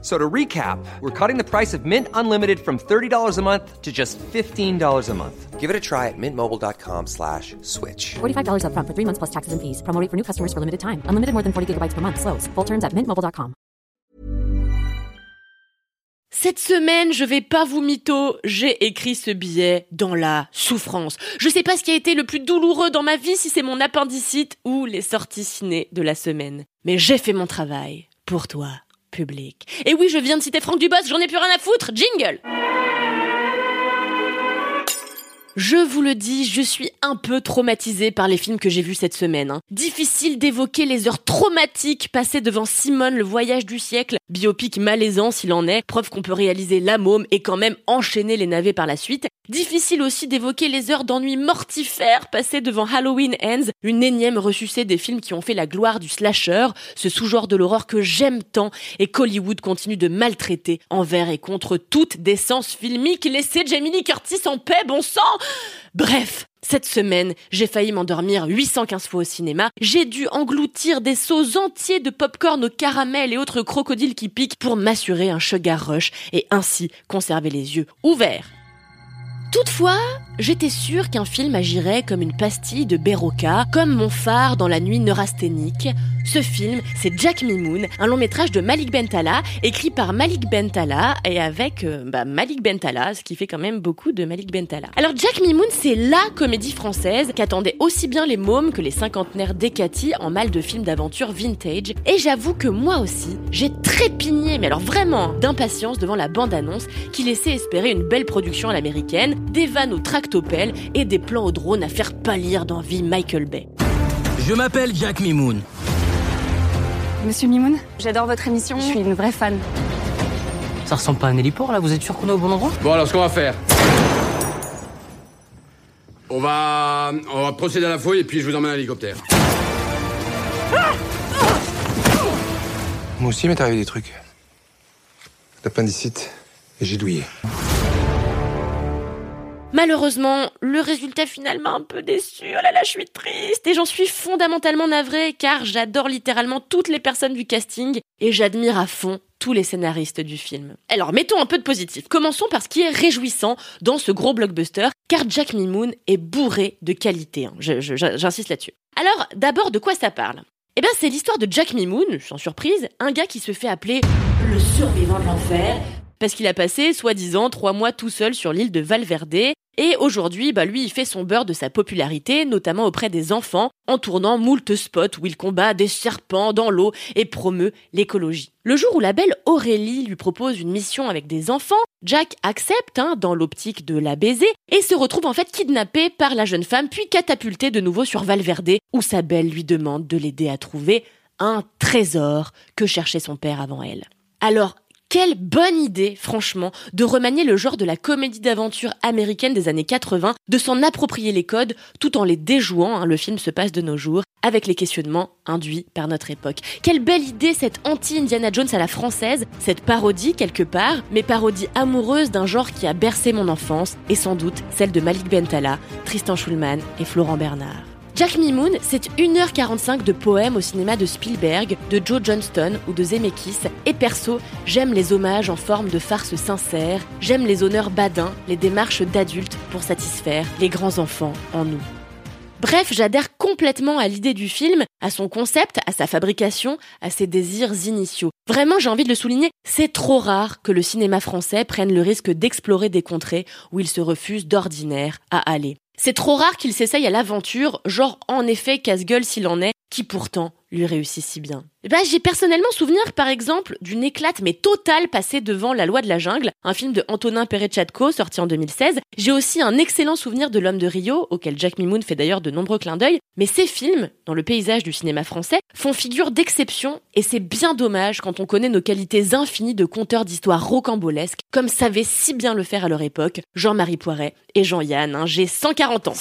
So to recap, we're cutting the price of Mint Unlimited from $30 a month to just $15 a month. Give it a try at mintmobile.com slash switch. $45 upfront for three months plus taxes and fees. Promo rate for new customers for limited time. Unlimited more than 40 gigabytes per month. Slows. Full terms at mintmobile.com. Cette semaine, je vais pas vous mytho, j'ai écrit ce billet dans la souffrance. Je sais pas ce qui a été le plus douloureux dans ma vie, si c'est mon appendicite ou les sorties ciné de la semaine. Mais j'ai fait mon travail. Pour toi public. Et oui, je viens de citer Franck Dubos, j'en ai plus rien à foutre, jingle Je vous le dis, je suis un peu traumatisée par les films que j'ai vus cette semaine. hein. Difficile d'évoquer les heures traumatiques passées devant Simone, le voyage du siècle, biopic malaisant s'il en est, preuve qu'on peut réaliser la môme et quand même enchaîner les navets par la suite. Difficile aussi d'évoquer les heures d'ennui mortifères passées devant Halloween Ends, une énième ressucée des films qui ont fait la gloire du slasher, ce sous-genre de l'horreur que j'aime tant et qu'Hollywood continue de maltraiter envers et contre toute décence filmique. Laissez Jamie Lee Curtis en paix, bon sang Bref, cette semaine, j'ai failli m'endormir 815 fois au cinéma. J'ai dû engloutir des seaux entiers de popcorn au caramel et autres crocodiles qui piquent pour m'assurer un sugar rush et ainsi conserver les yeux ouverts. Toutefois, j'étais sûre qu'un film agirait comme une pastille de Berocca, comme mon phare dans la nuit neurasthénique. Ce film, c'est Jack Mimoun, un long métrage de Malik Bentala, écrit par Malik Bentala et avec euh, bah, Malik Bentala, ce qui fait quand même beaucoup de Malik Bentala. Alors Jack Mimoun, c'est LA comédie française qu'attendaient aussi bien les mômes que les cinquantenaires d'Ekati en mal de films d'aventure vintage. Et j'avoue que moi aussi, j'ai trépigné, mais alors vraiment, d'impatience devant la bande-annonce qui laissait espérer une belle production à l'américaine, des vannes au tractopelle et des plans au drone à faire pâlir d'envie Michael Bay. Je m'appelle Jack Mimoun. Monsieur Mimoun, j'adore votre émission, je suis une vraie fan. Ça ressemble pas à un héliport là, vous êtes sûr qu'on est au bon endroit? Bon, alors ce qu'on va faire. On va. On va procéder à la fouille et puis je vous emmène en hélicoptère. Moi aussi, il m'est arrivé des trucs. L'appendicite et j'ai douillé. Malheureusement, le résultat final m'a un peu déçu. Oh là là, je suis triste et j'en suis fondamentalement navrée car j'adore littéralement toutes les personnes du casting et j'admire à fond tous les scénaristes du film. Alors mettons un peu de positif. Commençons par ce qui est réjouissant dans ce gros blockbuster car Jack Mimoun est bourré de qualité. hein. J'insiste là-dessus. Alors d'abord de quoi ça parle? Eh ben, c'est l'histoire de Jack Mimoun, sans surprise, un gars qui se fait appeler le survivant de l'enfer, parce qu'il a passé, soi-disant, trois mois tout seul sur l'île de Valverde, et aujourd'hui, bah, lui, il fait son beurre de sa popularité, notamment auprès des enfants, en tournant moult spots où il combat des serpents dans l'eau et promeut l'écologie. Le jour où la belle Aurélie lui propose une mission avec des enfants, Jack accepte, hein, dans l'optique de la baiser, et se retrouve en fait kidnappé par la jeune femme, puis catapulté de nouveau sur Valverde, où sa belle lui demande de l'aider à trouver un trésor que cherchait son père avant elle. Alors, quelle bonne idée, franchement, de remanier le genre de la comédie d'aventure américaine des années 80, de s'en approprier les codes tout en les déjouant, hein, le film se passe de nos jours, avec les questionnements induits par notre époque. Quelle belle idée cette anti-Indiana Jones à la française, cette parodie quelque part, mais parodie amoureuse d'un genre qui a bercé mon enfance, et sans doute celle de Malik Bentala, Tristan Schulman et Florent Bernard. Jack Mimoun, c'est 1h45 de poèmes au cinéma de Spielberg, de Joe Johnston ou de Zemeckis. Et perso, j'aime les hommages en forme de farce sincère, j'aime les honneurs badins, les démarches d'adultes pour satisfaire les grands enfants en nous. Bref, j'adhère complètement à l'idée du film, à son concept, à sa fabrication, à ses désirs initiaux. Vraiment, j'ai envie de le souligner, c'est trop rare que le cinéma français prenne le risque d'explorer des contrées où il se refuse d'ordinaire à aller. C'est trop rare qu'il s'essaye à l'aventure, genre en effet casse-gueule s'il en est, qui pourtant lui réussit si bien. Eh ben, j'ai personnellement souvenir, par exemple, d'une éclate mais totale passée devant La Loi de la Jungle, un film de Antonin Perechatko sorti en 2016. J'ai aussi un excellent souvenir de L'Homme de Rio, auquel Jack Mimoun fait d'ailleurs de nombreux clins d'œil. Mais ces films, dans le paysage du cinéma français, font figure d'exception et c'est bien dommage quand on connaît nos qualités infinies de conteurs d'histoires rocambolesques, comme savaient si bien le faire à leur époque Jean-Marie Poiret et Jean-Yann. J'ai 140 ans.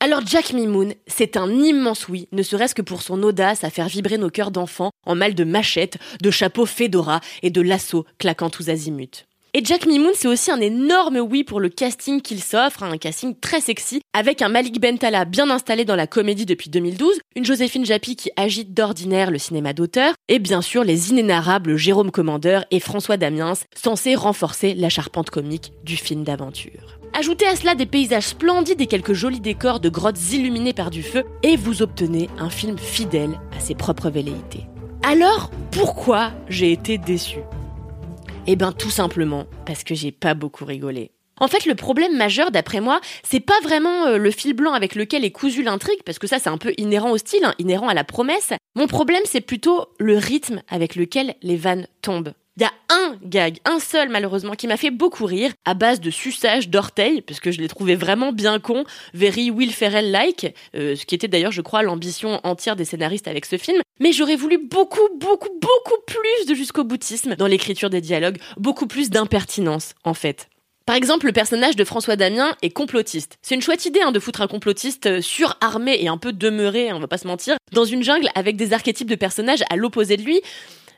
Alors Jack Mimoun, c'est un immense oui, ne serait-ce que pour son audace à faire vibrer nos cœurs d'enfants en mal de machette, de chapeau fedora et de lasso claquant tous azimuts. Et Jack Mimoun, c'est aussi un énorme oui pour le casting qu'il s'offre, un casting très sexy, avec un Malik Bentala bien installé dans la comédie depuis 2012, une Joséphine Japy qui agite d'ordinaire le cinéma d'auteur, et bien sûr les inénarrables Jérôme Commandeur et François Damiens, censés renforcer la charpente comique du film d'aventure. Ajoutez à cela des paysages splendides et quelques jolis décors de grottes illuminées par du feu, et vous obtenez un film fidèle à ses propres velléités. Alors, pourquoi j'ai été déçue? Eh ben tout simplement parce que j'ai pas beaucoup rigolé. En fait, le problème majeur, d'après moi, c'est pas vraiment euh, le fil blanc avec lequel est cousue l'intrigue, parce que ça, c'est un peu inhérent au style, hein, inhérent à la promesse. Mon problème, c'est plutôt le rythme avec lequel les vannes tombent. Il y a un gag, un seul malheureusement, qui m'a fait beaucoup rire, à base de suçage d'orteils, parce que je l'ai trouvé vraiment bien con, very Will Ferrell-like, euh, ce qui était d'ailleurs, je crois, l'ambition entière des scénaristes avec ce film. Mais j'aurais voulu beaucoup, beaucoup, beaucoup plus de jusqu'au boutisme dans l'écriture des dialogues, beaucoup plus d'impertinence, en fait. Par exemple, le personnage de François Damien est complotiste. C'est une chouette idée hein, de foutre un complotiste euh, surarmé et un peu demeuré, hein, on va pas se mentir, dans une jungle avec des archétypes de personnages à l'opposé de lui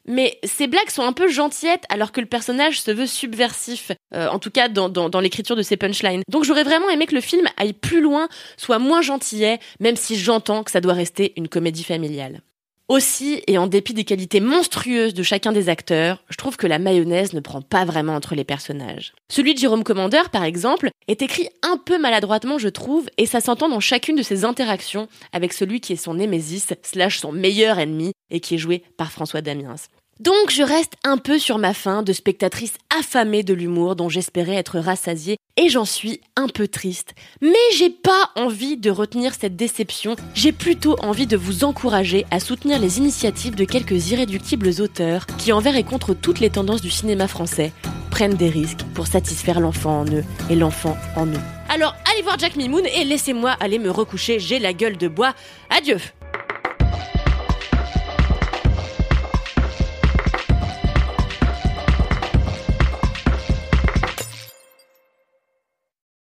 mais ces blagues sont un peu gentillettes alors que le personnage se veut subversif, euh, en tout cas dans, l'écriture de ses punchlines. Donc j'aurais vraiment aimé que le film aille plus loin, soit moins gentillet, même si j'entends que ça doit rester une comédie familiale. Aussi, et en dépit des qualités monstrueuses de chacun des acteurs, je trouve que la mayonnaise ne prend pas vraiment entre les personnages. Celui de Jérôme Commandeur, par exemple, est écrit un peu maladroitement, je trouve, et ça s'entend dans chacune de ses interactions avec celui qui est son némésis, slash son meilleur ennemi, et qui est joué par François Damiens. Donc je reste un peu sur ma faim de spectatrice affamée de l'humour dont j'espérais être rassasiée et j'en suis un peu triste. Mais j'ai pas envie de retenir cette déception, j'ai plutôt envie de vous encourager à soutenir les initiatives de quelques irréductibles auteurs qui envers et contre toutes les tendances du cinéma français prennent des risques pour satisfaire l'enfant en eux et l'enfant en eux. Alors allez voir Jack Mimoun et laissez-moi aller me recoucher, j'ai la gueule de bois. Adieu